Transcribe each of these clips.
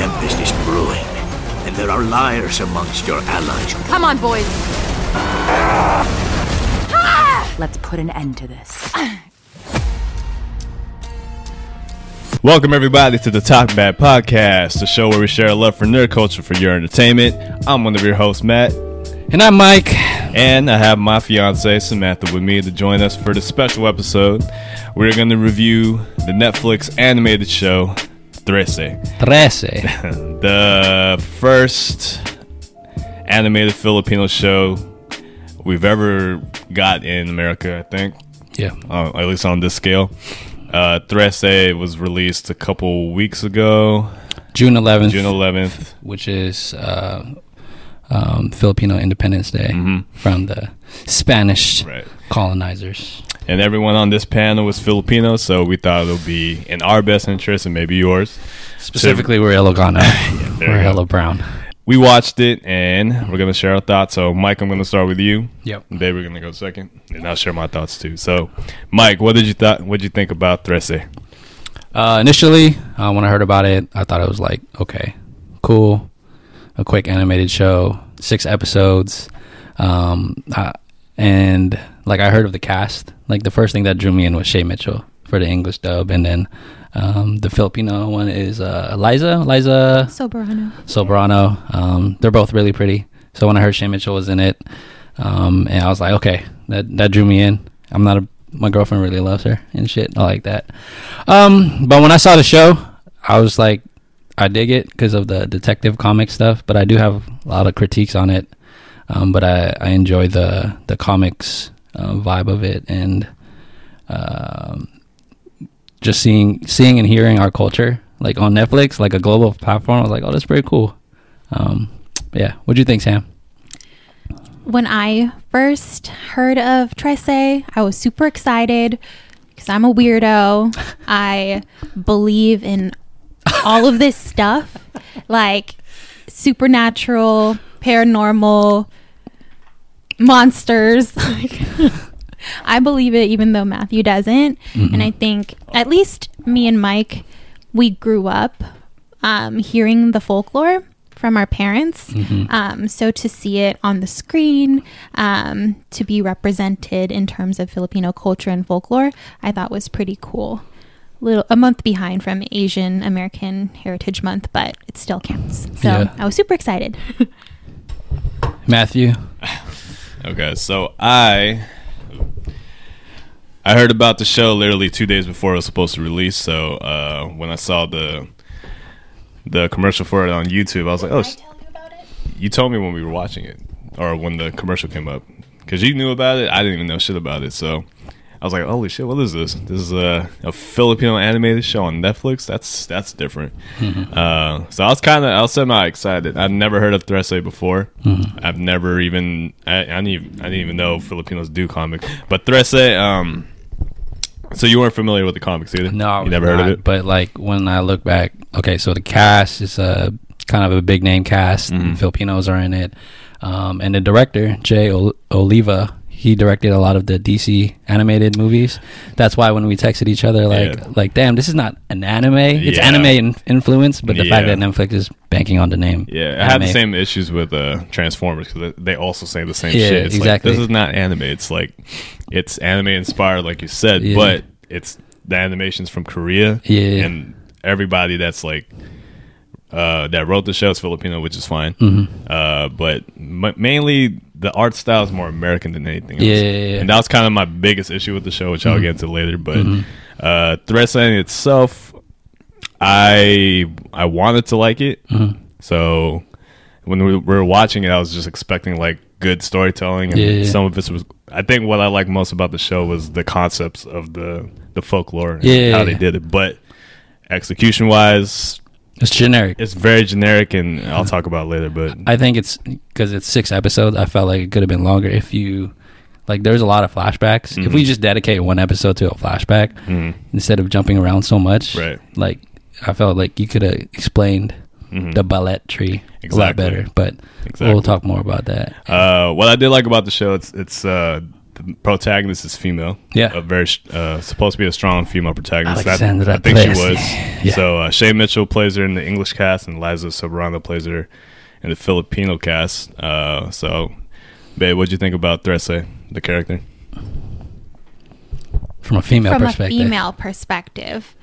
tempest is brewing, and there are liars amongst your allies. Come on, boys. Let's put an end to this. Welcome everybody to the Top Back Podcast, the show where we share a love for nerd culture for your entertainment. I'm one of your hosts, Matt, And I'm Mike. and I have my fiance Samantha with me to join us for this special episode. We're going to review the Netflix animated show Trese, Trese. the first animated Filipino show we've ever got in America. I think. Yeah. uh, at least on this scale. Uh, Trese was released a couple weeks ago, June 11th, June 11th. which is uh, um, Filipino Independence Day from the Spanish Right. colonizers. And everyone on this panel was Filipino, so we thought it would be in our best interest and maybe yours. Specifically, we're Ilocano. there we're. Hello Brown. We watched it and we're going to share our thoughts. So, Mike, I'm going to start with you. Yep. And Babe, we're going to go second. And I'll share my thoughts too. So, Mike, what did you thought? What did you think about Trese? Uh, initially, uh, when I heard about it, I thought it was like, okay, cool, a quick animated show, six episodes, um, uh, and like I heard of the cast. Like the first thing that drew me in was Shay Mitchell for the English dub, and then um, the Filipino one is uh, Eliza, Eliza Soberano. Sobrano. Um, they're both really pretty. So when I heard Shay Mitchell was in it, um, and I was like, okay, that that drew me in. I'm not a my girlfriend really loves her and shit I like that. Um, but when I saw the show, I was like, I dig it because of the detective comic stuff. But I do have a lot of critiques on it. Um, but I I enjoy the the comics uh, vibe of it and um, just seeing seeing and hearing our culture like on Netflix, like a global platform. I was like, oh, that's pretty cool. Um, yeah, what do you think, Sam? When I first heard of Trese, I was super excited because I'm a weirdo. I believe in all of this stuff, like supernatural, paranormal, monsters. Like, I believe it, even though Matthew doesn't. And I think, at least me and Mike, we grew up um, hearing the folklore from our parents. Um, so to see it on the screen, um, to be represented in terms of Filipino culture and folklore, I thought was pretty cool. Little a month behind from Asian American Heritage Month, but it still counts. So Yeah. I was super excited. Matthew? Okay, so I I heard about the show literally two days before it was supposed to release. So uh, when I saw the the commercial for it on YouTube, I was like, "Oh, sh- you told me when we were watching it, or when the commercial came up, because you knew about it. I didn't even know shit about it. So I was like, "Holy shit, what is this? This is a, a Filipino animated show on Netflix. That's that's different." Uh, so I was kind of I was semi excited. I've never heard of Trese before. I've never even I, I didn't even, I didn't even know Filipinos do comics. But Trese, um, so you weren't familiar with the comics either? No, I you never heard of it. But like when I look back, okay, so the cast is a kind of a big name cast. Mm-hmm. Filipinos are in it, um, and the director Jay Ol- Oliva. He directed a lot of the DC animated movies. That's why when we texted each other, like, Yeah. like, damn, this is not an anime. It's Yeah. anime in- influence, but the fact that Netflix is banking on the name. Yeah, I had the same issues with uh, Transformers because they also say the same Yeah, shit. It's exactly. Like, this is not anime. It's like it's anime inspired, like you said, Yeah. but it's the animations from Korea. Yeah. and everybody that's like uh, that wrote the show is Filipino, which is fine. Mm-hmm. Uh, but m- mainly the art style is more American than anything else. Yeah, yeah, yeah. and that was kind of my biggest issue with the show, which I'll get into later. But Mm-hmm. uh, Threat in itself, I I wanted to like it. Mm-hmm. So when we were watching it, I was just expecting like good storytelling, and Yeah, some of it was. I think what I liked most about the show was the concepts of the the folklore, and how they did it. But execution wise, It's generic. it's very generic, and I'll talk about it later. But I think it's because it's six episodes. I felt like it could have been longer if you like. There's a lot of flashbacks. If Mm-hmm. we just dedicate one episode to a flashback instead of jumping around so much, Right. Like I felt like you could have explained the ballet tree a lot Mm-hmm. Better. But Exactly. we'll talk more about that. Uh, what I did like about the show, it's it's uh, the protagonist is female. Yeah. a very uh, supposed to be a strong female protagonist. That- Alexandra I think she was. Yeah. So uh, Shay Mitchell plays her in the English cast, and Liza Soberano plays her in the Filipino cast. Uh, so, babe, what'd you think about Trese, the character? From a female from perspective. a female perspective.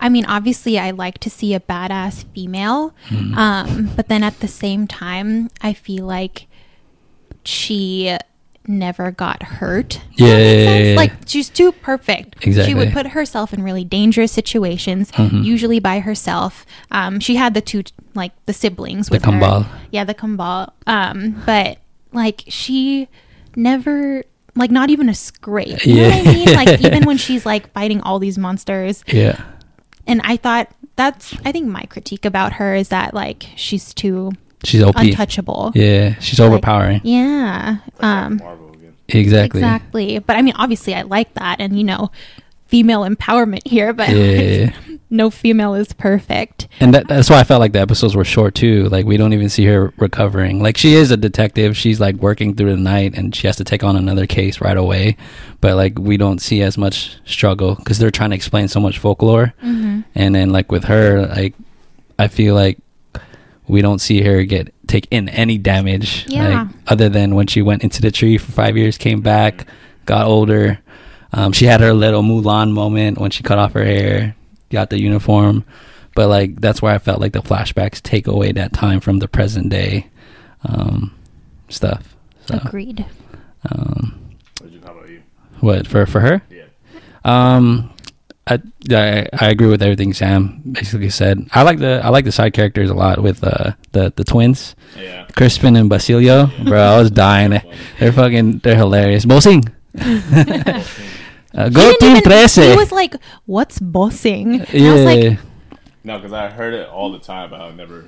I mean, obviously, I like to see a badass female, Mm-hmm. um, but then at the same time, I feel like she never got hurt. Yeah, yeah, yeah, yeah. like she's too perfect. Exactly. She would put herself in really dangerous situations, Mm-hmm. usually by herself. Um, she had the two, like the siblings, with her. Kambal. Yeah, the Kambal. Um, but like she never. Like not even a scrape. You know what I mean? Like even when she's like fighting all these monsters, Yeah. and I thought that's I think my critique about her is that like she's too She's OP. untouchable. Yeah, she's Like, overpowering. Yeah. Um Exactly. exactly. But I mean obviously I like that and you know female empowerment here, but Yeah. no female is perfect. And that, that's why I felt like the episodes were short too. Like we don't even see her recovering. Like she is a detective. She's like working through the night and she has to take on another case right away. But like we don't see as much struggle because they're trying to explain so much folklore. Mm-hmm. And then like with her, like I feel like we don't see her get take in any damage. Yeah. Like other than when she went into the tree for five years, came back, got older. Um, she had her little Mulan moment when she cut off her hair, got the uniform. But like that's where I felt like the flashbacks take away that time from the present day um, stuff. So, Agreed. um, How about you? what for for her? Yeah. Um, I, I I agree with everything Sam basically said. I like the I like the side characters a lot with uh, the the twins, Yeah. Crispin and Basilio. Bro, I was dying. They're fucking they're hilarious. Bossing. uh, go He team even- Trese. He was like, "What's bossing?" Yeah. I was like, No, because I heard it all the time, but I never.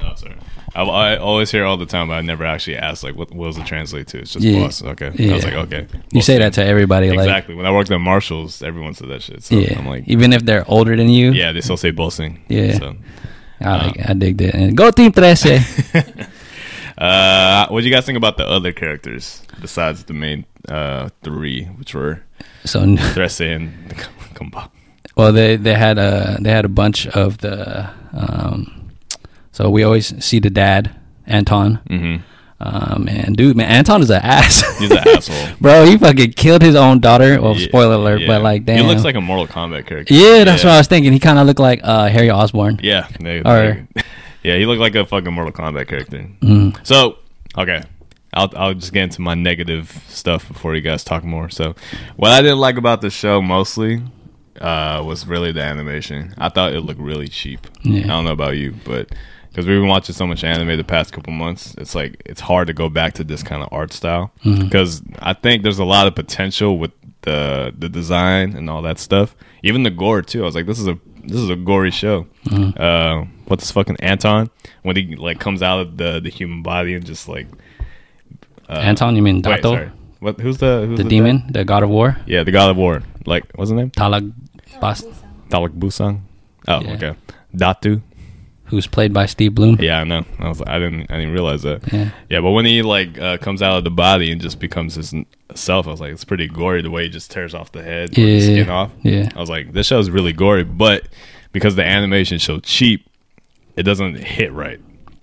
No, sorry. I, I always hear all the time, but I never actually asked like what, what does it translate to? It's just Yeah. boss. Okay. I was like, okay. you say that to everybody, like exactly. when I worked at Marshalls, everyone said that shit. So yeah. I'm like, Even if they're older than you, yeah, they still say bossing. Yeah. So, I like it. I dig that. And go team Trese. uh, what do you guys think about the other characters besides the main uh, three, which were so Trese and Kumba? Well, they they had a they had a bunch of the. Um, so we always see the dad Anton. Mm-hmm. Um, and dude, man, Anton is an ass. He's an asshole. bro. He fucking killed his own daughter. Well, Yeah, spoiler alert, yeah. but like, damn, he looks like a Mortal Kombat character. yeah, that's what I was thinking. He kind of looked like uh, Harry Osborn. Yeah, they, Or- they- yeah, he looked like a fucking Mortal Kombat character. Mm. So, okay, I'll I'll just get into my negative stuff before you guys talk more. So, what I didn't like about the show mostly uh, was really the animation. I thought it looked really cheap. Yeah. I don't know about you, but because we've been watching so much anime the past couple months, it's like it's hard to go back to this kind of art style Mm-hmm. because I think there's a lot of potential with the the design and all that stuff. Even the gore too. I was like, this is a this is a gory show. Mm-hmm. Uh, what's this fucking Anton when he like comes out of the the human body and just like uh, Anton, you mean Dato, sorry. What? Who's the who's the demon, the god of war, Yeah, the God of War. Like, what's his name? Talag Bas, Talak Busang. Oh, Yeah. okay. Datu. Who's played by Steve Blum. Yeah, I know. I was. I didn't. I didn't realize that. Yeah. Yeah, but when he like uh, comes out of the body and just becomes his self, I was like, it's pretty gory the way he just tears off the head, Yeah, the skin off. yeah. I was like, this show is really gory, but because the animation so cheap, it doesn't hit right.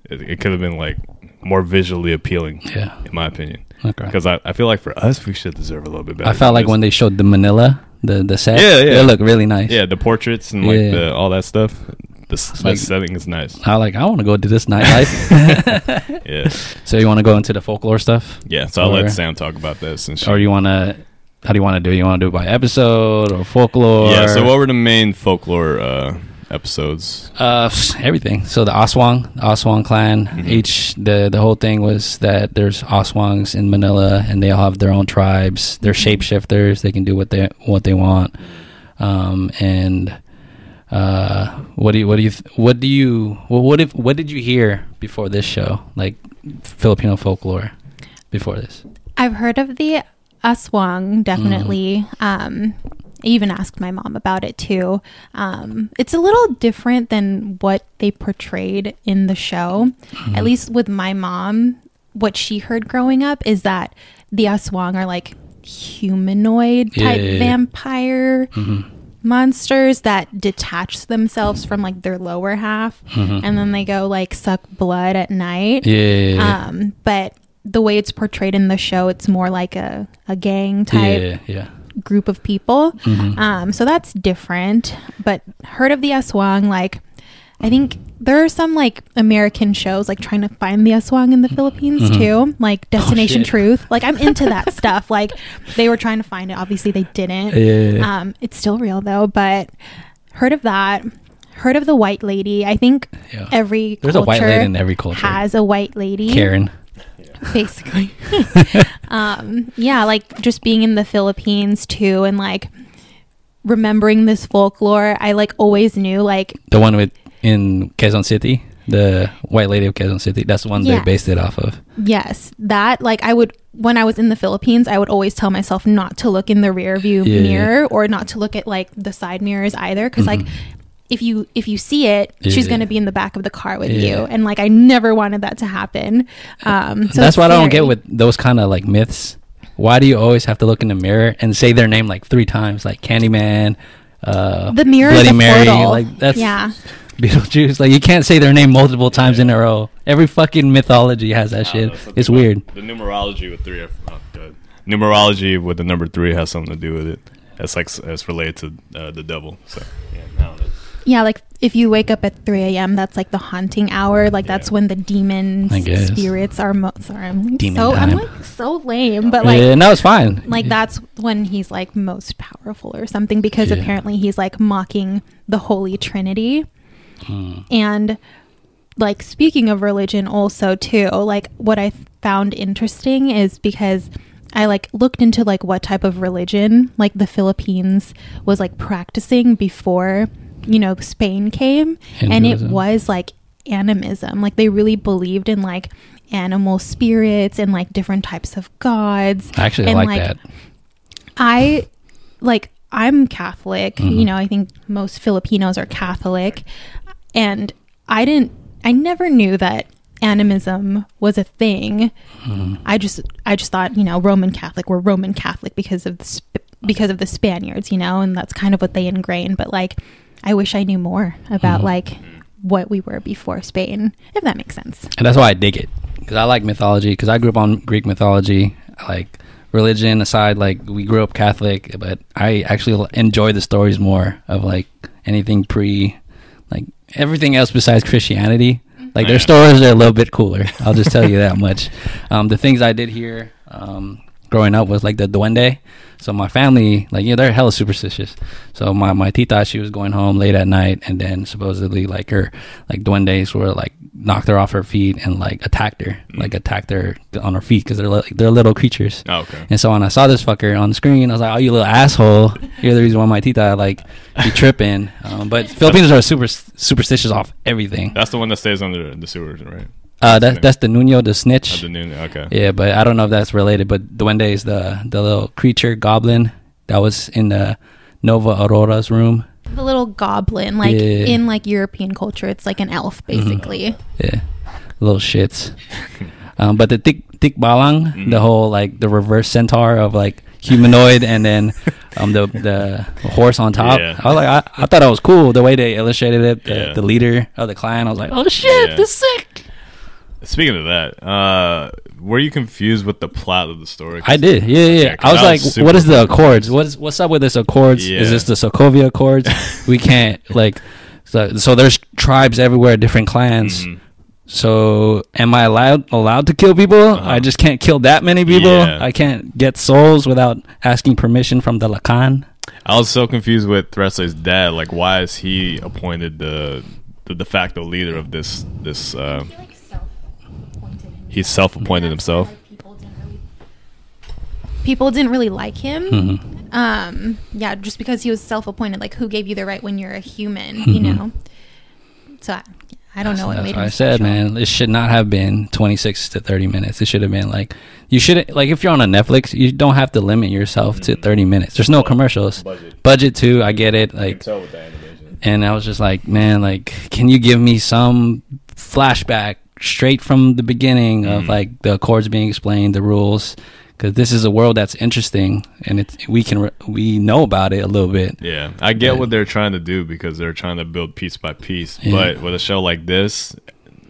It, it could have been like more visually appealing, Yeah. in my opinion. Okay. Because I, I feel like for us, we should deserve a little bit better. I felt like this. when they showed the Manila, the the set, Yeah, yeah. it looked really nice. yeah, the portraits and like Yeah. the all that stuff. The, s- the like- setting is nice. I like. I want to go to this nightlife. Yeah, so you want to go into the folklore stuff, yeah. So I'll Or- let Sam talk about this. And or you want to? How do you want to do? it? You want to do it by episode or folklore? yeah. So what were the main folklore uh, episodes? Uh, everything. So the Aswang, Aswang clan. Mm-hmm. Each the the whole thing was that there's Aswangs in Manila, and they all have their own tribes. They're Mm-hmm. shapeshifters. They can do what they what they want. Um, and uh, what do you what do you what do you well, what if what did you hear before this show? Like Filipino folklore before this? I've heard of the Aswang, definitely. Mm-hmm. Um, I even asked my mom about it too. Um, it's a little different than what they portrayed in the show. Mm-hmm. At least with my mom, what she heard growing up is that the Aswang are like humanoid type yeah, yeah. vampire Mhm. Monsters that detach themselves from like their lower half Mhm. and then they go like suck blood at night. Yeah, yeah, yeah. Um, but the way it's portrayed in the show, it's more like a, a gang type yeah, group of people. Mhm. Um, so that's different. But heard of the Aswang, like I think there are some like American shows like trying to find the Aswang in the Philippines Mhm. too, like Destination shit. Truth. Like I'm into that stuff. Like they were trying to find it. Obviously they didn't. Yeah, yeah, yeah. Um, it's still real though. But heard of that. Heard of the white lady. I think every There's a white lady in every culture. has a white lady Karen. basically. um, yeah, like just being in the Philippines too, and like remembering this folklore. I like always knew like The one with in Quezon City, the white lady of Quezon City. That's the one Yes. they based it off of. yes, that like I would when I was in the Philippines, I would always tell myself not to look in the rear view Yeah. mirror or not to look at like the side mirrors either, because like. If you if you see it, she's Mm-hmm. Gonna be in the back of the car with Yeah. you, and like I never wanted that to happen. Um, so That's what I don't get with those kind of like myths. Why do you always have to look in the mirror and say their name like three times, like Candyman, uh, the mirror. Bloody Mary? portal. Like that's yeah. Beetlejuice. Like you can't say their name multiple times in a row. Every fucking mythology has that shit. know, It's weird. The numerology with three. Oh, good. Numerology with the number three has something to do with it. It's like s- it's related to uh, the devil. So yeah, I. Yeah, like if you wake up at 3 a.m., that's like the haunting hour. Like that's when the demons, spirits are. Mo- sorry, I'm Demon so time. I'm like so lame, but like yeah, no, it's fine. like that's when he's like most powerful or something because Yeah. apparently he's like mocking the Holy Trinity. Hmm. And like speaking of religion also too, like what I found interesting is because I like looked into like what type of religion like the Philippines was like practicing before, you know, Spain came and it was like animism. Like they really believed in like animal spirits and like different types of gods. I actually and, like, like, that. I like I'm Catholic. Mhm. You know, I think most Filipinos are Catholic, and I didn't. I never knew that animism was a thing. Mhm. I just I just thought you know Roman Catholic we're Roman Catholic because of the Sp- because of the Spaniards, you know, and that's kind of what they ingrained. But like, I wish I knew more about Mhm. like what we were before Spain, if that makes sense. And that's why I dig it because I like mythology. Because I grew up on Greek mythology. Like religion aside, like we grew up Catholic, but I actually enjoy the stories more of like anything pre, everything else besides Christianity. Like their stories are a little bit cooler. I'll just tell you that much. Um, the things I did here um, growing up was like the duende. So my family, like you know, they're hella superstitious. So my my tita, she was going home late at night, and then supposedly like her like duendes were like knocked her off her feet and like attacked her, like attacked her on her feet because they're like they're little creatures. Oh, okay. And so when I saw this fucker on the screen, I was like, "Oh, you little asshole! You're the reason why my tita like be tripping." Um, but Filipinos are super superstitious off everything. That's the one that stays under the sewers, right? Uh, that's that's the Nuno, the snitch. At the noon. Okay. Yeah, but I don't know if that's related. But Duende is the the little creature goblin that was in the Nova Aurora's room. The little goblin, like Yeah. in like European culture, it's like an elf basically. Yeah, little shits. um, but the Tik Tik Balang, Mhm. the whole like the reverse centaur of like humanoid, and then um the the horse on top. Yeah. I was like, I, I thought that was cool the way they illustrated it. The, Yeah. the leader of the clan. I was like, oh shit, Yeah. this is sick. Speaking of that, uh, were you confused with the plot of the story? I did, yeah, yeah. yeah. I was I like, "What is the. Accords? What is what's up with this Accords? Yeah. Is this the Sokovia Accords? we can't like, so, so there's tribes everywhere, different clans. Mhm. So am I allowed allowed to kill people? Uh-huh. I just can't kill that many people. Yeah. I can't get souls without asking permission from the Lakan. I was so confused with Thresler's dad. Like, why is he appointed the the de facto leader of this this? Uh, he's self-appointed himself. People didn't really like him. Mhm. Um, yeah, just because he was self-appointed. Like, who gave you the right when you're a human? You Mhm. know. So I, I don't know what That's made what him. I said, special. man. It should not have been 26 to 30 minutes. It should have been like you shouldn't like if you're on a Netflix, you don't have to limit yourself to 30 minutes. There's no commercials. Budget. Budget too, I get it. Like tell with the animation. and I was just like, man, like can you give me some flashback straight from the beginning of Mhm. like the chords being explained, the rules because this is a world that's interesting and it's we can re- we know about it a little bit. Yeah, I get But- what they're trying to do because they're trying to build piece by piece. Yeah. But with a show like this,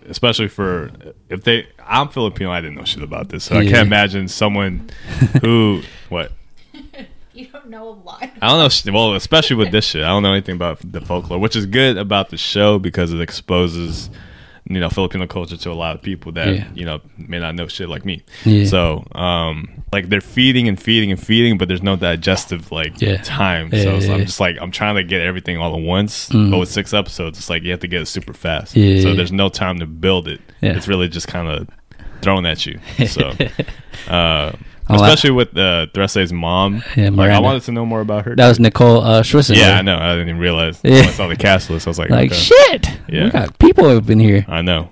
especially for if they, I'm Filipino, I didn't know shit about this, so I can't imagine someone who what You don't know a lot. I don't know. Well, especially with this shit, I don't know anything about the folklore, which is good about the show because it exposes, you know, Filipino culture to a lot of people that Yeah. you know may not know shit like me. Yeah. So, um, like they're feeding and feeding and feeding, but there's no digestive like Yeah. time. So, so I'm just like I'm trying to get everything all at once, Mm. but with six episodes, it's like you have to get it super fast. So there's no time to build it. It's really just kind of thrown at you. So. Uh, I'll especially with uh, Trese's mom, Yeah, like, I wanted to know more about her. That was Nicole uh, Scherzinger. Yeah, I know. I didn't even realize. Yeah. When I saw the cast list. I was like, Like okay. shit. Yeah. We got people up in here. I know.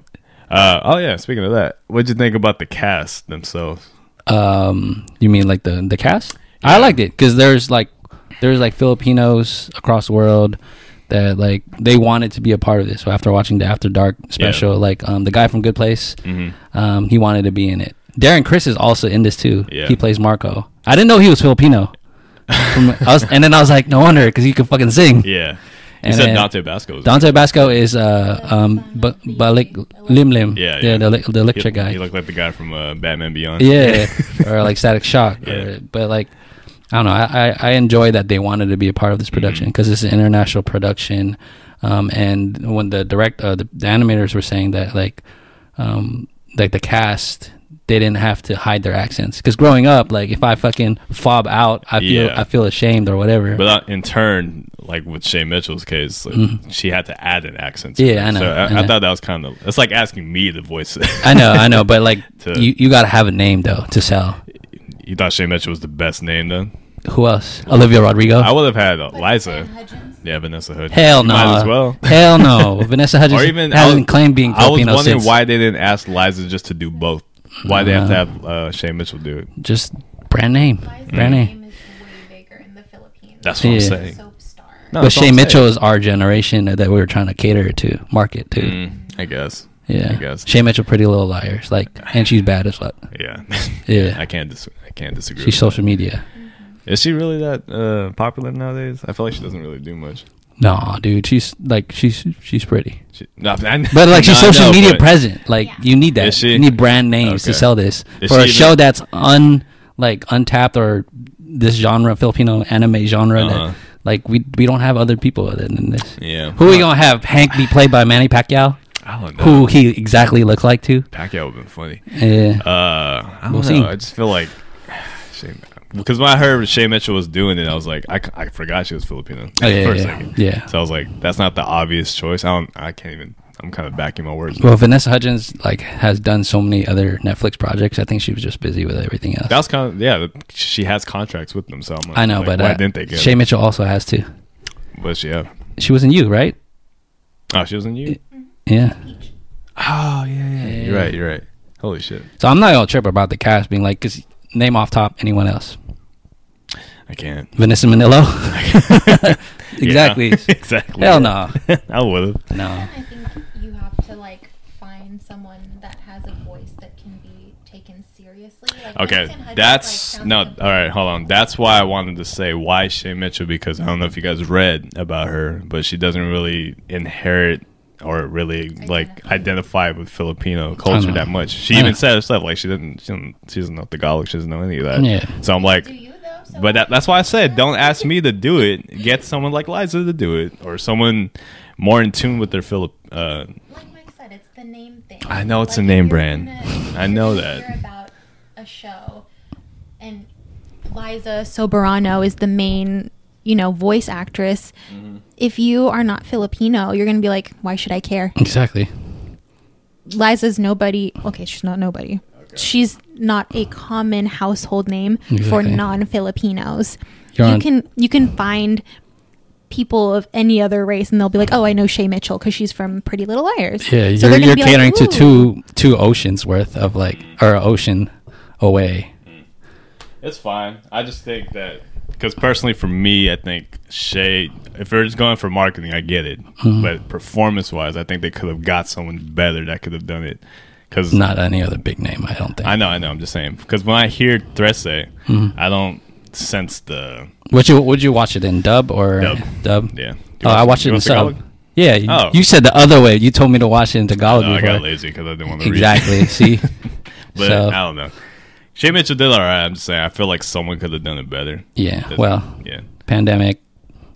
Uh, oh yeah. Speaking of that, what'd you think about the cast themselves? Um, you mean like the the cast? I liked it because there's like there's like Filipinos across the world that like they wanted to be a part of this. So after watching the After Dark special, like um the guy from Good Place, Mhm. um he wanted to be in it. Darren Criss is also in this too. Yeah. He plays Marco. I didn't know he was Filipino. From, I was, and then I was like, no wonder because he could fucking sing. Yeah. He And said Dante Basco. Dante Basco is uh um ba- Balik Lim Lim. Yeah, yeah, the the he, guy. He looked like the guy from uh, Batman Beyond. Yeah, or like Static Shock. Yeah. Or, but like, I don't know. I, I, I enjoy that they wanted to be a part of this production Mm-hmm. because it's an international production. Um, and when the direct, uh, the, the animators were saying that like, um, like the cast, they didn't have to hide their accents because growing up, like if I fucking fob out, I feel Yeah. I feel ashamed or whatever. But uh, in turn, like with Shay Mitchell's case, like, she had to add an accent. to Mm-hmm. Yeah, it. I know, So I, I I know. thought that was kind of. It's like asking me to voice it. I know, I know, but like To- you, you got to have a name though to sell. you thought Shay Mitchell was the best name then? Who else? Olivia Rodrigo. I would have had uh, Liza. Yeah, Vanessa Hood. Hell no. Might as well. Hell no. Vanessa Hudgens or even I hasn't was- claimed being I was Filipino wondering since why they didn't ask Liza just to do both. Why they have to Uh, have uh, Shay Mitchell do it? just brand name. Brand name. is way bigger in the Philippines. That's what I'm Yeah. saying. Soap star. No, but that's what Shay I'm Mitchell saying. is our generation that we were trying to cater to, market to. Mm, I guess. Yeah. I guess. Shay Mitchell, Pretty Little Liars, like, and she's bad as fuck. Yeah. Yeah. I can't. Dis- I can't disagree. She's with social media. that. Is she really that uh, popular nowadays? I feel like she doesn't really do much. No, dude, she's like she's she's pretty, She, no, I, but like she's no, social know, media present. Like Yeah. you need that. she? You need brand names to sell this Is for a she show that's un like untapped or this genre Filipino anime genre. Uh-huh. That like we we don't have other people other than this. Yeah. Who are we gonna have? Hank be played by Manny Pacquiao, I don't know. who he exactly looks like too. Pacquiao would have been funny. Yeah. Uh, I don't We'll know. see. I just feel like Shay, because when I heard Shay Mitchell was doing it, I was like, I, I forgot she was Filipino Oh, yeah, for a yeah, second. yeah. So I was like, that's not the obvious choice. I don't. I can't even. I'm kind of backing my words. Well, Vanessa Hudgens like has done so many other Netflix projects. I think she was just busy with everything else. that was kind of yeah. She has contracts with them, so I'm like, I know, like, but why uh, didn't they get? Shay? Mitchell also has too. But she have. She was in you, right? Oh, she was in you. Yeah. Oh yeah, yeah. You're right. You're right. Holy shit. So I'm not gonna trip about the cast being like, cause name off top anyone else. I can't. Vanessa Minnillo. exactly. Yeah, exactly. Hell no. I would have. No. I think you have to like find someone that has a voice that can be taken seriously. Like, Okay, that's like, no. like All right, hold on. That's why I wanted to say why Shay Mitchell because I don't know if you guys read about her, but she doesn't really inherit or really like identify with Filipino culture that much. She even said herself like she doesn't she doesn't, she doesn't know Tagalog. She doesn't know any of that. Yeah. So I'm like, Do you though? So but that, that's why I said don't ask me to do it. Get someone like Liza to do it or someone more in tune with their Philip. Uh, like Mike said, it's the name thing. I know it's a name brand. gonna- I know that. about a show, and Liza Soberano is the main, you know, voice actress. Mm-hmm. If you are not Filipino, you're gonna be like, why should I care? Exactly. Liza's nobody. Okay, she's not nobody. She's not a common household name for non-Filipinos. You're you on- can you can find people of any other race, and they'll be like, "Oh, I know Shay Mitchell because she's from Pretty Little Liars." Yeah, So you're, they're gonna you're be like, catering to two two oceans worth of like or ocean away. Mm. It's fine. I just think that because personally, for me, I think Shay. If they're just going for marketing, I get it. Mm-hmm. But performance wise, I think they could have got someone better that could have done it. because Not any other big name, I don't think. I know, I know. I'm just saying because when I hear Trese, Mm-hmm. I don't sense the Would you would you watch it in dub or Dub. dub? yeah. Oh, I watched it in sub. Yeah, you, Oh. you said the other way. You told me to watch it in Tagalog No, I got lazy because I didn't want to Exactly. read. See, but so I don't know. Shay Mitchell did all right. I'm just saying. I feel like someone could have done it better. yeah. That's- Well, yeah. pandemic.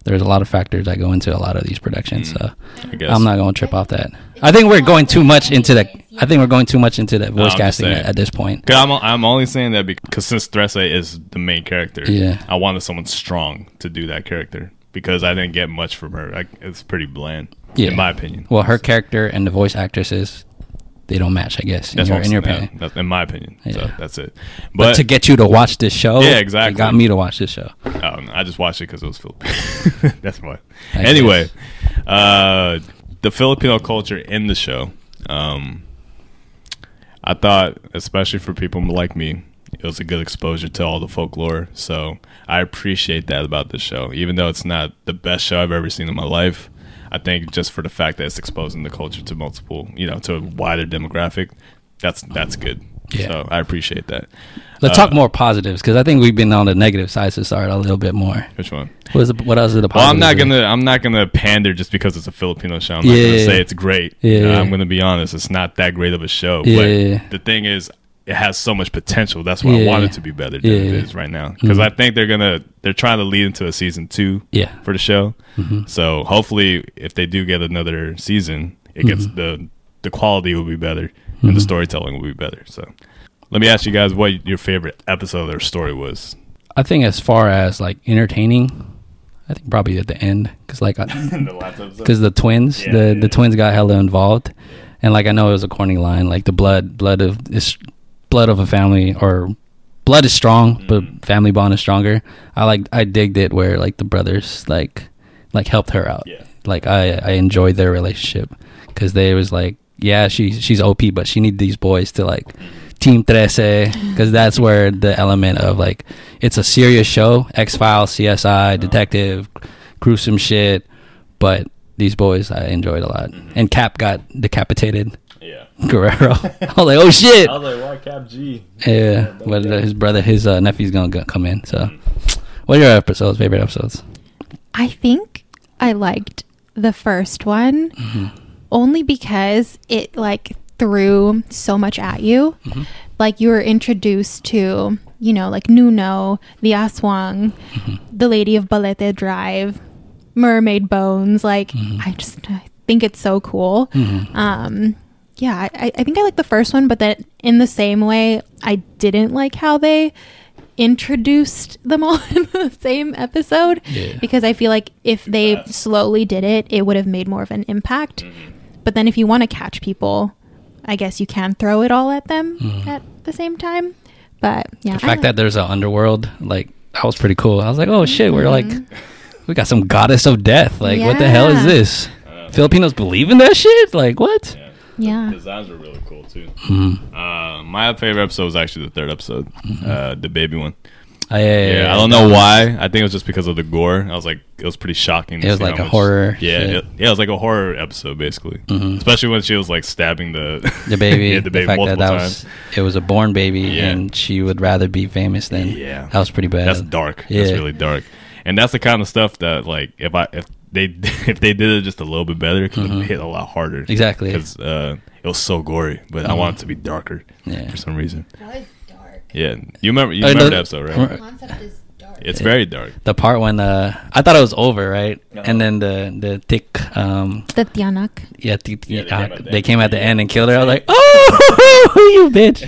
There's a lot of factors that go into a lot of these productions. Mm, so I guess I'm not going to trip off that. I think we're going too much into the. I think we're going too much into the I'm voice just casting at, at this point. Cause I'm, I'm only saying that because since Trese is the main character, Yeah. I wanted someone strong to do that character because I didn't get much from her. Like, it's pretty bland, Yeah. in my opinion. Well, her character and the voice actresses, they don't match. I guess in That's your, in your opinion. Yeah, that's in my opinion. So that's it. But, But, to get you to watch this show, Yeah, exactly. got me to watch this show. no, I just watched it because it was Filipino. that's why. I Anyway, uh, the Filipino culture in the show. Um, I thought, especially for people like me, it was a good exposure to all the folklore. So I appreciate that about this show, even though it's not the best show I've ever seen in my life. I think just for the fact that it's exposing the culture to multiple, you know, to a wider demographic, that's that's good. Yeah. So I appreciate that. Let's Uh, talk more positives because I think we've been on the negative side to start a little bit more. Which one? What, is the, what else are the Well. I'm not gonna I'm not gonna pander just because it's a Filipino show. I'm not Yeah, gonna yeah, say it's great. Yeah, Uh. I'm gonna be honest. It's not that great of a show. Yeah, but the thing is, it has so much potential. That's why I Yeah, want yeah. it to be better than Yeah, it is right now. Because Mhm. I think they're gonna they're trying to lead into a season two Yeah. for the show. Mhm. So hopefully, if they do get another season, it gets Mhm. the the quality will be better and the storytelling will be better. So. Let me ask you guys what your favorite episode or story was. I think as far as like entertaining, I think probably at the end because like the because the twins, Yeah, the the twins got hella involved, and like I know it was a corny line, like the blood, blood of is blood of a family or blood is strong, Mhm. but family bond is stronger. I like I digged it where like the brothers like like helped her out. Yeah. Like I I enjoyed their relationship because they was like yeah she she's OP but she need these boys to like mm-hmm. Team Trese because that's where the element of like it's a serious show X Files CSI mm-hmm. detective gruesome shit but these boys I enjoyed a lot mm-hmm. and Cap got decapitated yeah. Guerrero I was like oh shit I was like, why Cap G? yeah but uh, his brother his uh, nephew's gonna go- come in so what are your episodes favorite episodes I think I liked the first one Mm-hmm. only because it like threw so much at you. Mm-hmm. Like you were introduced to, you know, like Nuno, the Aswang, Mm-hmm. the Lady of Balete Drive, Mermaid Bones. Like Mm-hmm. I just I think it's so cool. Um, yeah, I, I think I like the first one, but then in the same way, I didn't like how they introduced them all in the same episode Yeah. because I feel like if they slowly did it, it would have made more of an impact. Mm-hmm. But then if you want to catch people, I guess you can throw it all at them mm-hmm. at the same time. But yeah, Mm-hmm. the I fact that there's an underworld like that was pretty cool. I was like oh shit we're like mm-hmm. we got some goddess of death. Like what the hell is this? Uh, Filipinos believe in that shit? Like what? Yeah, Yeah, the designs were really cool too. Mhm. Uh, my favorite episode was actually the third episode, uh, the baby one. Oh, yeah, yeah, Yeah, yeah, I don't know why. I think it was just because of the gore. I was like, it was pretty shocking. It was like a much- horror Yeah, it, yeah, it was like a horror episode basically. Mhm. Especially when she was like stabbing the the baby yeah, the, the baby fact that multiple that times. was it was a born baby Yeah. and she would rather be famous than Yeah. that was pretty bad That's dark. Yeah. That's really dark. And that's the kind of stuff that like if I if they if they did it just a little bit better, it could have hit a lot harder. Mm-hmm. Exactly. Mm-hmm. Because uh, it was so gory, but I want it to be darker Yeah. for some reason. That was dark. Yeah, you remember you Uh, remember the- the episode, right? Right. Concept is dark. It's very dark. the part when uh i thought it was over right Uh-huh. and then the the thick um the Tianak. yeah, th- Yeah, they uh, came at the they end. came at the Yeah. end and killed her i was like oh you bitch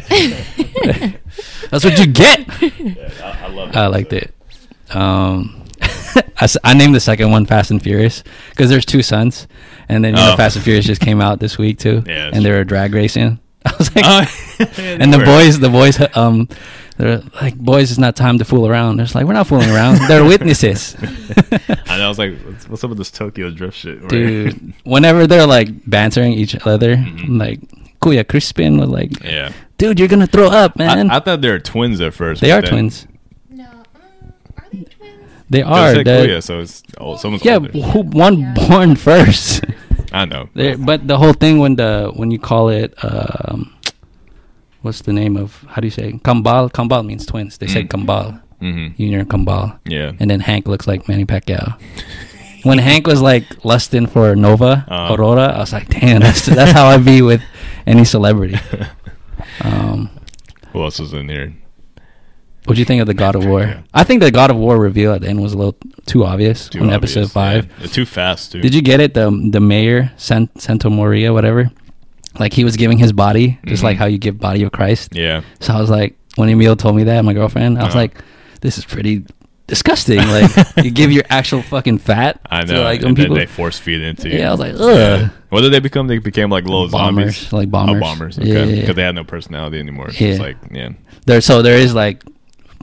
that's what you get Yeah, I, I love I liked it. Um, I, I named the second one Fast and Furious because there's two sons, and then you know Oh. Fast and Furious just came out this week too, Yeah, and they're were drag racing. I was like, Oh, and the boys, the boys, um, they're like, boys, it's not time to fool around. They're just like, we're not fooling around. they're witnesses, I know. I was like, what's, what's up with this Tokyo drift shit? dude. Whenever they're like bantering each other, Mhm. I'm like Kuya Crispin was like, Yeah. dude, you're gonna throw up, man. I, I thought they were twins at first. they are then- twins. No. Um, are they twins? They They are. said They're- Kuya, so it's oh, someone's yeah, older. who one born first? I know. There, but the whole thing when the when you call it um, what's the name of how do you say Kambal? Kambal means twins. They said Mm. Kambal, Mm-hmm. Junior and Kambal, Yeah. and then Hank looks like Manny Pacquiao. When Hank was like lusting for Nova Uh-huh. Aurora, I was like, damn, that's that's how I be with any celebrity. Um, Who else was in here? What do you think of the God of War? I think the God of War reveal at the end was a little too obvious Too on obvious, episode five. Yeah. Too fast, too. Did you get it? The the mayor, San, Santo Maria, whatever. Like he was giving his body, just Mhm. like how you give body of Christ. Yeah. So I was like, when Emil told me that, my girlfriend, I was Uh-huh. like, this is pretty disgusting. Like you give your actual fucking fat. I to, know. like and people, they force feed into you. yeah, I was like, Yeah. ugh. What did they become? They became like little Bombers, zombies. like bombers. Oh, bombers. Okay. Yeah, Because yeah, yeah. they had no personality anymore. So Yeah. It's like, yeah. There, so there is like,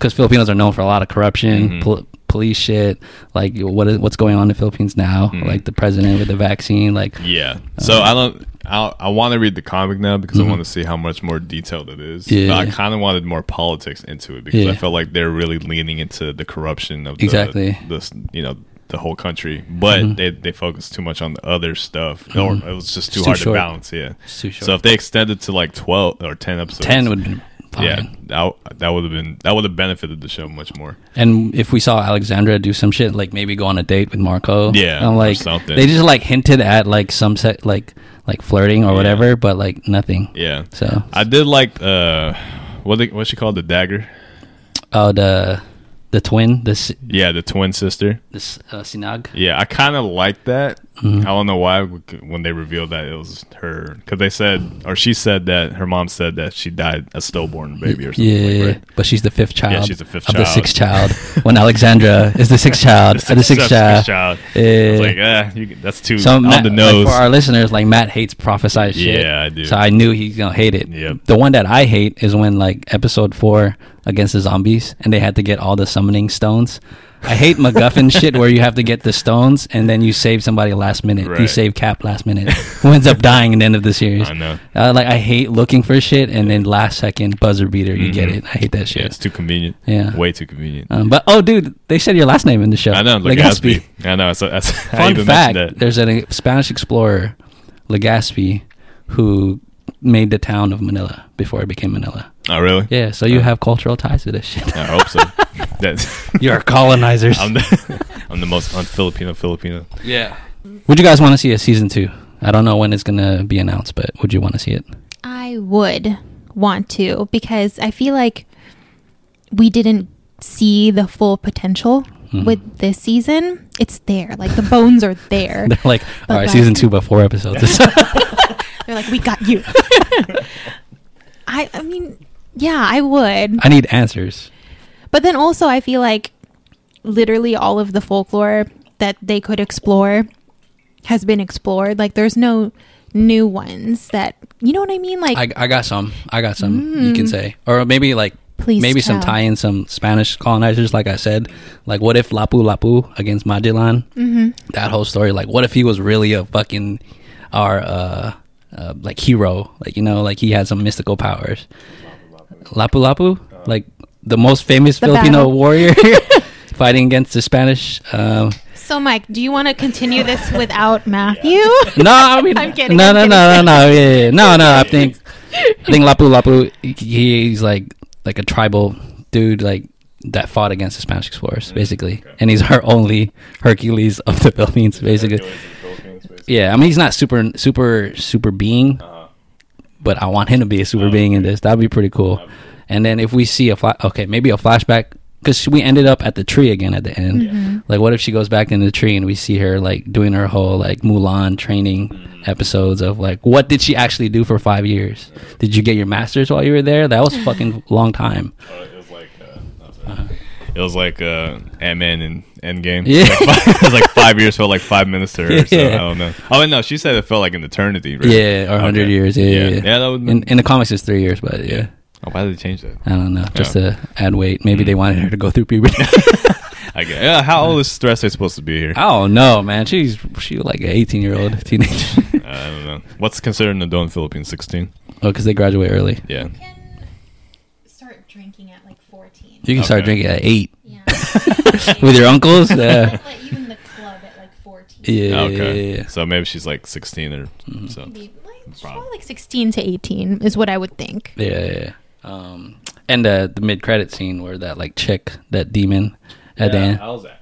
because Filipinos are known for a lot of corruption, Mhm. pol- police shit. Like what is what's going on in the Philippines now? Mhm. Like the president with the vaccine. Like Yeah. So Uh, I don't. I I want to read the comic now because Mhm. I want to see how much more detailed it is. Yeah. But I kind of wanted more politics into it because I felt like they're really leaning into the corruption of the, Exactly. this you know the whole country, but Mhm. they they focus too much on the other stuff, Mhm. or it was just too hard short. to balance. Yeah. it's too short. So if they extended to like twelve or ten episodes, ten would be fine. yeah, that that would have been that would have benefited the show much more. And if we saw Alexandra do some shit, like maybe go on a date with Marco, Yeah, or like something. they just like hinted at like some set like like flirting or Yeah. whatever, but like nothing. Yeah. So I did like uh what they, what she called the dagger. oh the the twin this Yeah, the twin sister. this uh, Sinag. Yeah, I kind of like that. Mhm. I don't know why when they revealed that it was her because they said or she said that her mom said that she died a stillborn baby or something. Yeah, like, right? but she's the fifth child. Yeah, she's the fifth of the sixth child. when Alexandra is the sixth child, the, the sixth child. child. I Yeah. was like, ah, you, that's too So on Matt, the like, nose. for our listeners, like Matt hates prophesized shit. Yeah, I do. So I knew he's gonna hate it. Yep. The one that I hate is when like episode four against the zombies and they had to get all the summoning stones. I hate MacGuffin shit where you have to get the stones and then you save somebody last minute. You save Cap last minute, who ends up dying in the end of the series. I know. Uh, like I hate looking for shit and then last second buzzer beater, you get Mhm. it. I hate that Yeah, shit. it's too convenient. Yeah. way too convenient. Um, but oh, dude, they said your last name in the show. I know, Legaspi. I know. So that's I Fun even fact: that. There's a Spanish explorer, Legaspi, who made the town of Manila before it became Manila. Oh, really? Yeah, so you Uh. have cultural ties to this shit. I hope so. You're colonizers. I'm the I'm the most un-Filipino Filipino. yeah. Would you guys want to see a season two? I don't know when it's gonna be announced, but would you want to see it? I would want to because I feel like we didn't see the full potential Mhm. with this season. It's there, like the bones are there. They're like, all right, like- season two, but four episodes. They're like, we got you. I, I mean, yeah, I would. I need answers. But then also, I feel like literally all of the folklore that they could explore has been explored. Like, there's no new ones that, you know what I mean? Like, I, I got some. I got some. You can Mm. say, or maybe like Please maybe some tell. tie in some Spanish colonizers. Like I said, like what if Lapu Lapu against Magellan? hmm That whole story. Like what if he was really a fucking our uh, uh like hero? Like you know, like he had some mystical powers. Lapu Lapu, like the most famous The Filipino battle. warrior fighting against the Spanish. Um, So, Mike, do you want to continue this without Matthew? no, I mean, I'm kidding, No, I'm no, kidding. no, no, no, yeah, yeah. no, no. I think, I think Lapu Lapu, he, he's like like a tribal dude, like that fought against the Spanish explorers, basically, and he's our only Hercules of the Philippines, basically. Yeah, I mean, he's not super, super, super being, but I want him to be a super being in this. That'd be pretty cool. And then if we see a fla- okay, maybe a flashback because we ended up at the tree again at the end. Like, what if she goes back in the tree and we see her like doing her whole like Mulan training episodes of like what did she actually do for five years? Did you get your master's while you were there? That was fucking long time. it was uh, it was like uh, Ant Man and Endgame. Yeah. it was like five years felt like five minutes to her. So Yeah. I don't know. Oh no, she said it felt like an eternity. Right? Yeah, or hundred Okay. years. Yeah, yeah. yeah. yeah. that would. In, in the comics, it's three years, but yeah. oh, why did they change that? I don't know, just Yeah. to add weight. Maybe they wanted her to go through puberty. I guess. Yeah, how old is Stress supposed to be here? I don't know, man. She's she like an eighteen year old teenager. I don't know. What's considered an adult in Philippines? Sixteen. oh, because they graduate early. Yeah. You can start drinking at eight Yeah. with your uncles. Yeah. like even the club at like 14. Yeah, okay. yeah, yeah. So maybe she's like sixteen or Mm-hmm. so. Maybe, like, Probably like 16 to 18 is what I would think. Yeah, yeah. yeah. Um, and the the mid credit scene where that like chick, that demon, at the end. how's that?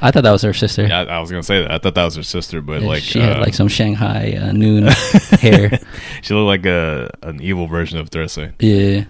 I thought that was her sister. Yeah, I, I was gonna say that. I thought that was her sister, but Yeah, like she had uh, like some Shanghai uh, noon hair. she looked like a an evil version of Thursday. Yeah,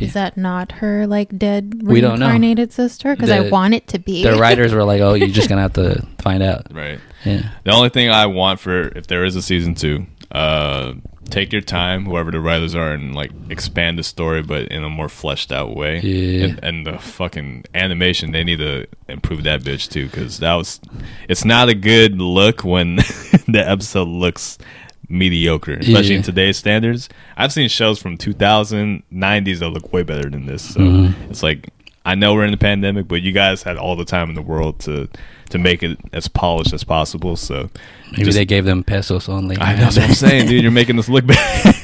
Is that not her like dead We don't know. reincarnated sister? Because I want it to be. the writers were like, "Oh, you're just gonna have to find out." Right. Yeah, The only thing I want for if there is a season two, uh, take your time, whoever the writers are, and like expand the story, but in a more fleshed out way. Yeah. And, and the fucking animation, they need to improve that bitch too, because that was, it's not a good look when the episode looks mediocre, especially in today's standards. I've seen shows from 2000, 90s that look way better than this. So Mm-hmm. it's like I know we're in the pandemic, but you guys had all the time in the world to to make it as polished as possible. So maybe just- they gave them pesos only. I know that's what I'm saying, dude. You're making this look bad.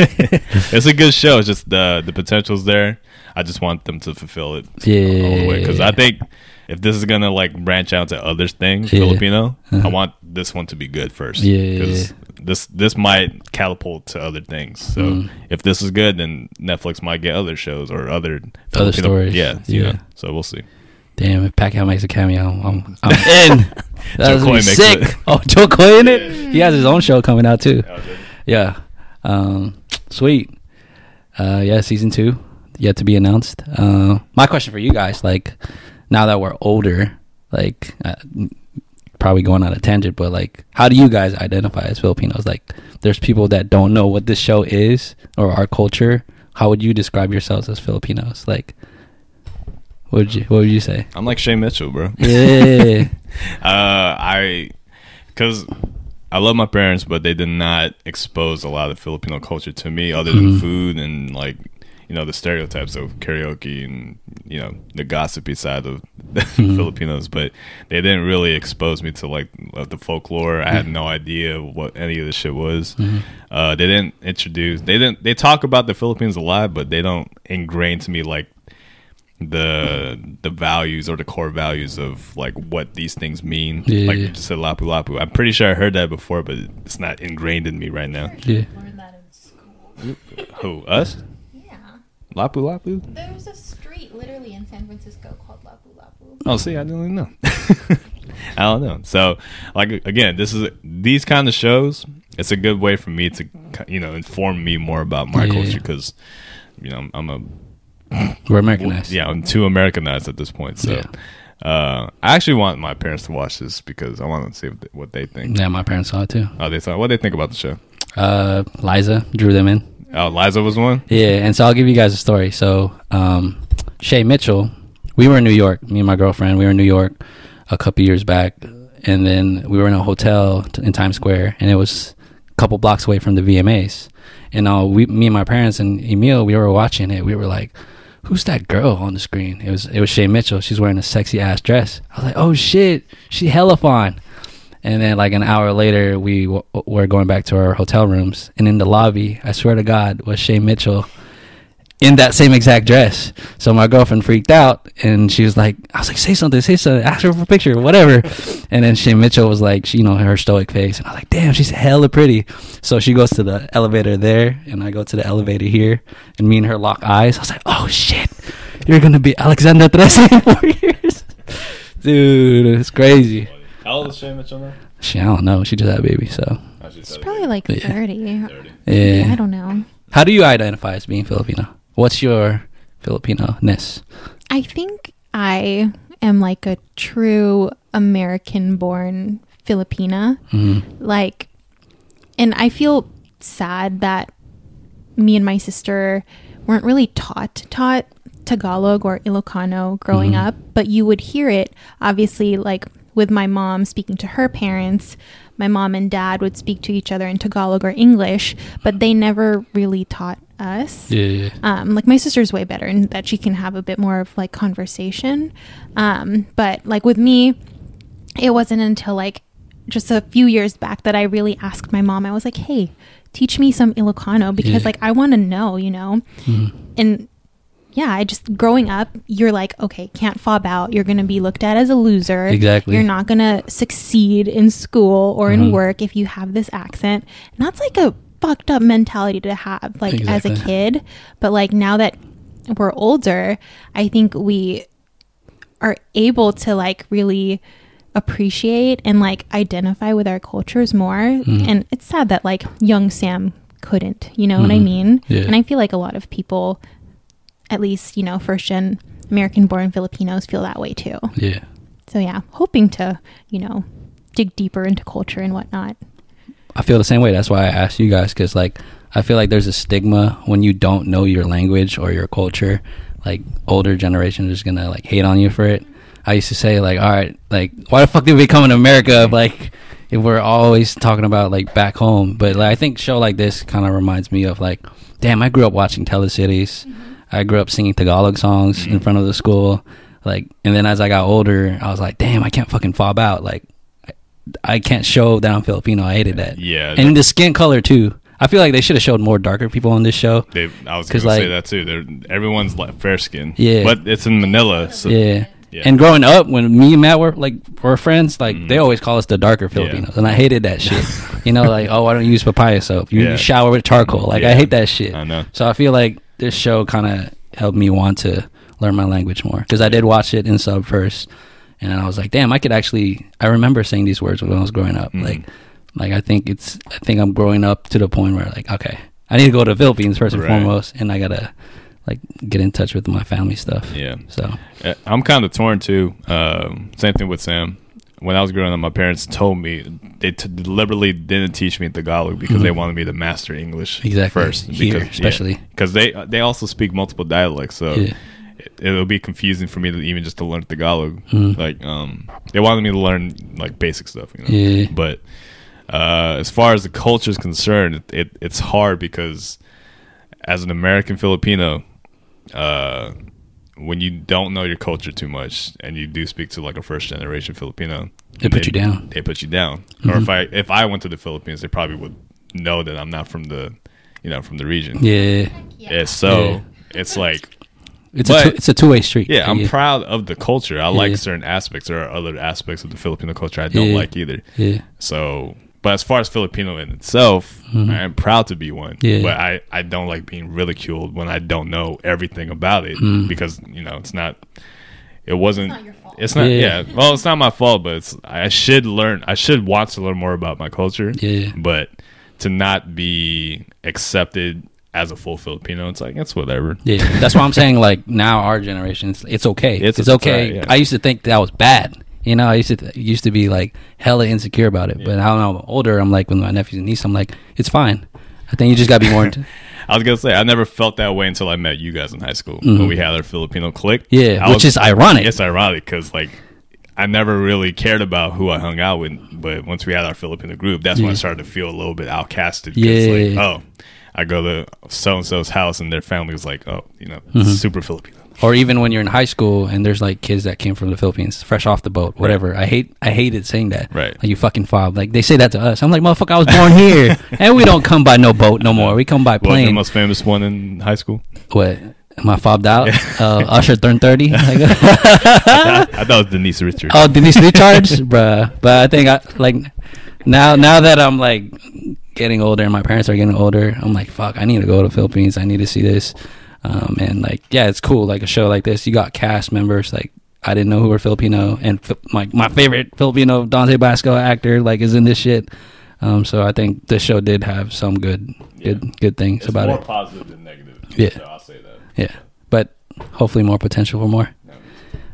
it's a good show. It's just the the potential's there. I just want them to fulfill it Yeah, all the way because I think if this is gonna like branch out to other things, Yeah. Filipino, I Uh-huh. want this one to be good first. Yeah, yeah, because this this might catapult to other things. So Mm. if this is good, then Netflix might get other shows or other Other stories. Yeah, Yeah. know. So we'll see. Damn, if Pacquiao makes a cameo, I'm, I'm in. That's Jo Koy gonna be sick. it. Oh, Jo Koy in it. He has his own show coming out too. Yeah. Um, sweet. Uh, yeah, season two yet to be announced. Uh, my question for you guys, like, now that we're older, like, uh, probably going on a tangent, but like, how do you guys identify as Filipinos? Like, there's people that don't know what this show is or our culture. How would you describe yourselves as Filipinos? Like, what would you What would you say? I'm like Shay Mitchell, bro. Yeah. Uh, I, because I love my parents, but they did not expose a lot of Filipino culture to me, other than food and like you know the stereotypes of karaoke and you know the gossipy side of the mm-hmm. Filipinos. But they didn't really expose me to like uh, the folklore. I had mm-hmm. no idea what any of this shit was. Mm-hmm. Uh, they didn't introduce. They didn't. They talk about the Philippines a lot, but they don't ingrain to me like the the values or the core values of like what these things mean. Yeah. Like you just said lapu lapu. I'm pretty sure I heard that before, but it's not ingrained in me right now. yeah. Learned that in school. Who us? Yeah. Lapu lapu? There's a street literally in San Francisco called Lapu Lapu. Oh, see, I didn't even know. I don't know. So, like again, this is these kind of shows. It's a good way for me to, you know, inform me more about my Yeah. culture because, you know, I'm a We're Americanized. yeah, I'm too Americanized at this point. So, uh, I actually want my parents to watch this because I want to see what they, what they think. Yeah, my parents saw it too. Oh, they saw. what they think about the show. Uh, Liza drew them in. Oh, Liza was one. Yeah, and so I'll give you guys a story. So, um, Shay Mitchell, we were in New York. Me and my girlfriend, we were in New York a couple years back, and then we were in a hotel t- in Times Square, and it was a couple blocks away from the VMAs. And uh, we, me and my parents and Emil, we were watching it. We were like, "Who's that girl on the screen?" It was it was Shay Mitchell. She's wearing a sexy ass dress. I was like, "Oh shit, she hella fine." And then, like an hour later, we w- were going back to our hotel rooms, and in the lobby, I swear to God, was Shay Mitchell in that same exact dress. So my girlfriend freaked out, and she was like, "I was like, say something, say something, ask her for a picture, whatever." and then Shay Mitchell was like, she, you know, her stoic face, and I was like, "Damn, she's hella pretty." So she goes to the elevator there, and I go to the elevator here, and me and her lock eyes. I was like, "Oh shit, you're gonna be Alexandra Trese in four years." Dude, it's crazy. How old is Shay Mitchell now? She, I don't know. She just had a baby, so It's probably like Yeah. 30. yeah. I don't know. How do you identify as being Filipino? What's your Filipino ness? I think I am like a true American born Filipina. Mm-hmm. Like, and I feel sad that me and my sister weren't really taught taught Tagalog or Ilocano growing up, but you would hear it obviously like with my mom speaking to her parents. My mom and dad would speak to each other in Tagalog or English, but they never really taught us Yeah. um, like my sister's way better in that she can have a bit more of like conversation um, but like with me it wasn't until like just a few years back that i really asked my mom i was like hey teach me some ilocano because Yeah. like i want to know you know and yeah i just growing up you're like okay can't fob out you're gonna be looked at as a loser Exactly. you're not gonna succeed in school or in Mhm. work if you have this accent and that's like a fucked up mentality to have like as a kid but like now that we're older i think we are able to like really appreciate and like identify with our cultures more Mm. and it's sad that like young sam couldn't you know what i Mhm. mean Yeah. and i feel like a lot of people at least you know first gen american born filipinos feel that way too Yeah. so yeah hoping to you know dig deeper into culture and whatnot I feel the same way. That's why I asked you guys because, like, I feel like there's a stigma when you don't know your language or your culture. Like, older generation is gonna like hate on you for it. I used to say, like, all right, like, why the fuck did we come in America? If, like, if we're always talking about like back home, but like, I think show like this kind of reminds me of like, damn, I grew up watching Teleseryes. Mm-hmm. I grew up singing Tagalog songs in front of the school. Like, and then as I got older, I was like, damn, I can't fucking fob out. Like, I can't show that I'm Filipino. I hated that. Yeah, and the skin color too. I feel like they should have showed more darker people on this show. They, I was going to say that too. They're, everyone's like fair skin. Yeah. but it's in Manila. So yeah. Yeah. And growing up, when me and Matt were like were friends, like Mhm. they always call us the darker Filipinos, and I hated that shit. you know, like oh, I don't use papaya soap. You Yeah. shower with charcoal. Like I hate that shit. I know. So I feel like this show kind of helped me want to learn my language more because I did watch it in sub first, and I was like, damn, I could actually. I remember saying these words when I was growing up. Mhm. Like, like I think it's. I think I'm growing up to the point where like, okay, I need to go to the Philippines first and Right. foremost, and I gotta like get in touch with my family stuff. Yeah. So Uh, I'm kind of torn too. Um, same thing with Sam. When I was growing up, my parents told me they t- deliberately didn't teach me Tagalog because they Mhm. wanted me to master English Exactly. first. Here, because, especially. because they they also speak multiple dialects, so Yeah. it, it'll be confusing for me to even just to learn Tagalog. Mhm. Like, um, they wanted me to learn like basic stuff, you know. Yeah. But uh, as far as the culture is concerned, it, it it's hard because as an American Filipino, uh, when you don't know your culture too much and you do speak to like a first generation Filipino, They put you down. They put you down. Or mm-hmm. if. I if I went to the Philippines, they probably would know that I'm not from the, you know, from the region. yeah, Yeah. So it's like it's But- a two, it's a two way street. yeah, I'm proud of the culture. I like certain aspects. There are other aspects of the Filipino culture I don't Yeah. like either. Yeah. So, but as far as Filipino in itself, Mhm. I am proud to be one. Yeah. But I, I don't like being ridiculed when I don't know everything about it Mm. because you know it's not. It wasn't. not your fault. It's not. Yeah. Yeah. Well, it's not my fault, but it's. I should learn. I should watch a little more about my culture. Yeah. But to not be accepted as a full Filipino, it's like it's whatever. Yeah, that's why I'm saying like now our generation, it's, it's okay. It's- It's, it's okay. alright, yeah. I used to think that was bad. You know, I used to th- used to be like hella insecure about it. But now I'm older, I'm like with my nephews and niece, I'm like, it's fine. I think you just gotta be more. Into, I was gonna say I never felt that way until I met you guys in high school Mhm. when we had our Filipino clique. Yeah, I which is ironic. It's ironic because like I never really cared about who I hung out with, but once we had our Filipino group, that's when I started to feel a little bit outcasted. Yeah. like, oh, I go to so and so's house and their family was like, oh, you know, Mhm. super Filipino. Or even when you're in high school and there's like kids that came from the Philippines, fresh off the boat, whatever. I hate, I hated saying that. Right. Like you fucking fob. Like they say that to us. I'm like, motherfucker, I was born here, and we don't come by no boat no more. We come by What the plane. most famous one in high school? what? Am I fobbed out? Uh, Usher turned thirty. I thought it was Denise Richards. Oh, Denise Richards, bruh. But I think I like now. Now that I'm like getting older and my parents are getting older, I'm like, fuck. I need to go to Philippines. I need to see this. Um, and like, yeah, it's cool. Like a show like this, you got cast members like. I didn't know who were Filipino, and fi- my my favorite Filipino Dante Basco actor like is in this shit. Um, so I think this show did have some good, good, good things it's about more it. positive than negative. Yeah. so I'll say that. Yeah, but hopefully more potential for more.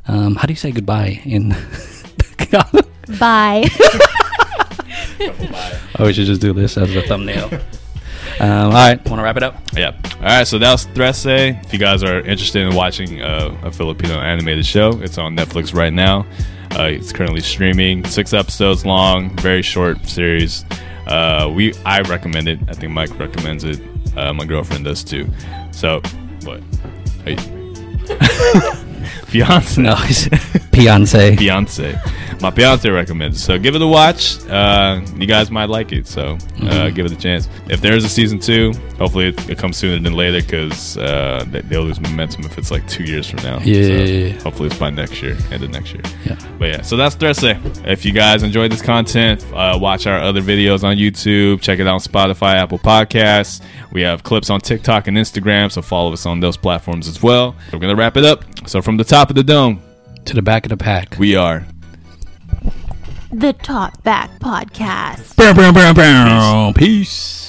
Um, how do you say goodbye in? Bye. Oh, we should just do this as a thumbnail. um, all right, want to wrap it up? Yeah. All right. So that was Trese If you guys are interested in watching uh, a Filipino animated show, it's on Netflix right now. Uh, it's currently streaming, six episodes long, very short series. Uh, we I recommend it. I think Mike recommends it. Uh, my girlfriend does too. So, what? Hey. Fiance. No, it's Beyonce. Beyonce. My fiance recommends. So give it a watch. Uh, you guys might like it. So uh, Mm-hmm. give it a chance. If there's a season two, hopefully it, it comes sooner than later because uh, they, they'll lose momentum if it's like two years from now. Yeah, So yeah, yeah. Hopefully it's by next year, end of next year. Yeah. But yeah, so that's Trese. If you guys enjoyed this content, uh, watch our other videos on YouTube. Check it out on Spotify, Apple Podcasts. We have clips on TikTok and Instagram, so follow us on those platforms as well. We're gonna wrap it up. So from the top of the dome, To the back of the pack. we are. The Top Back Podcast. Bow, bow, bow, bow. Peace.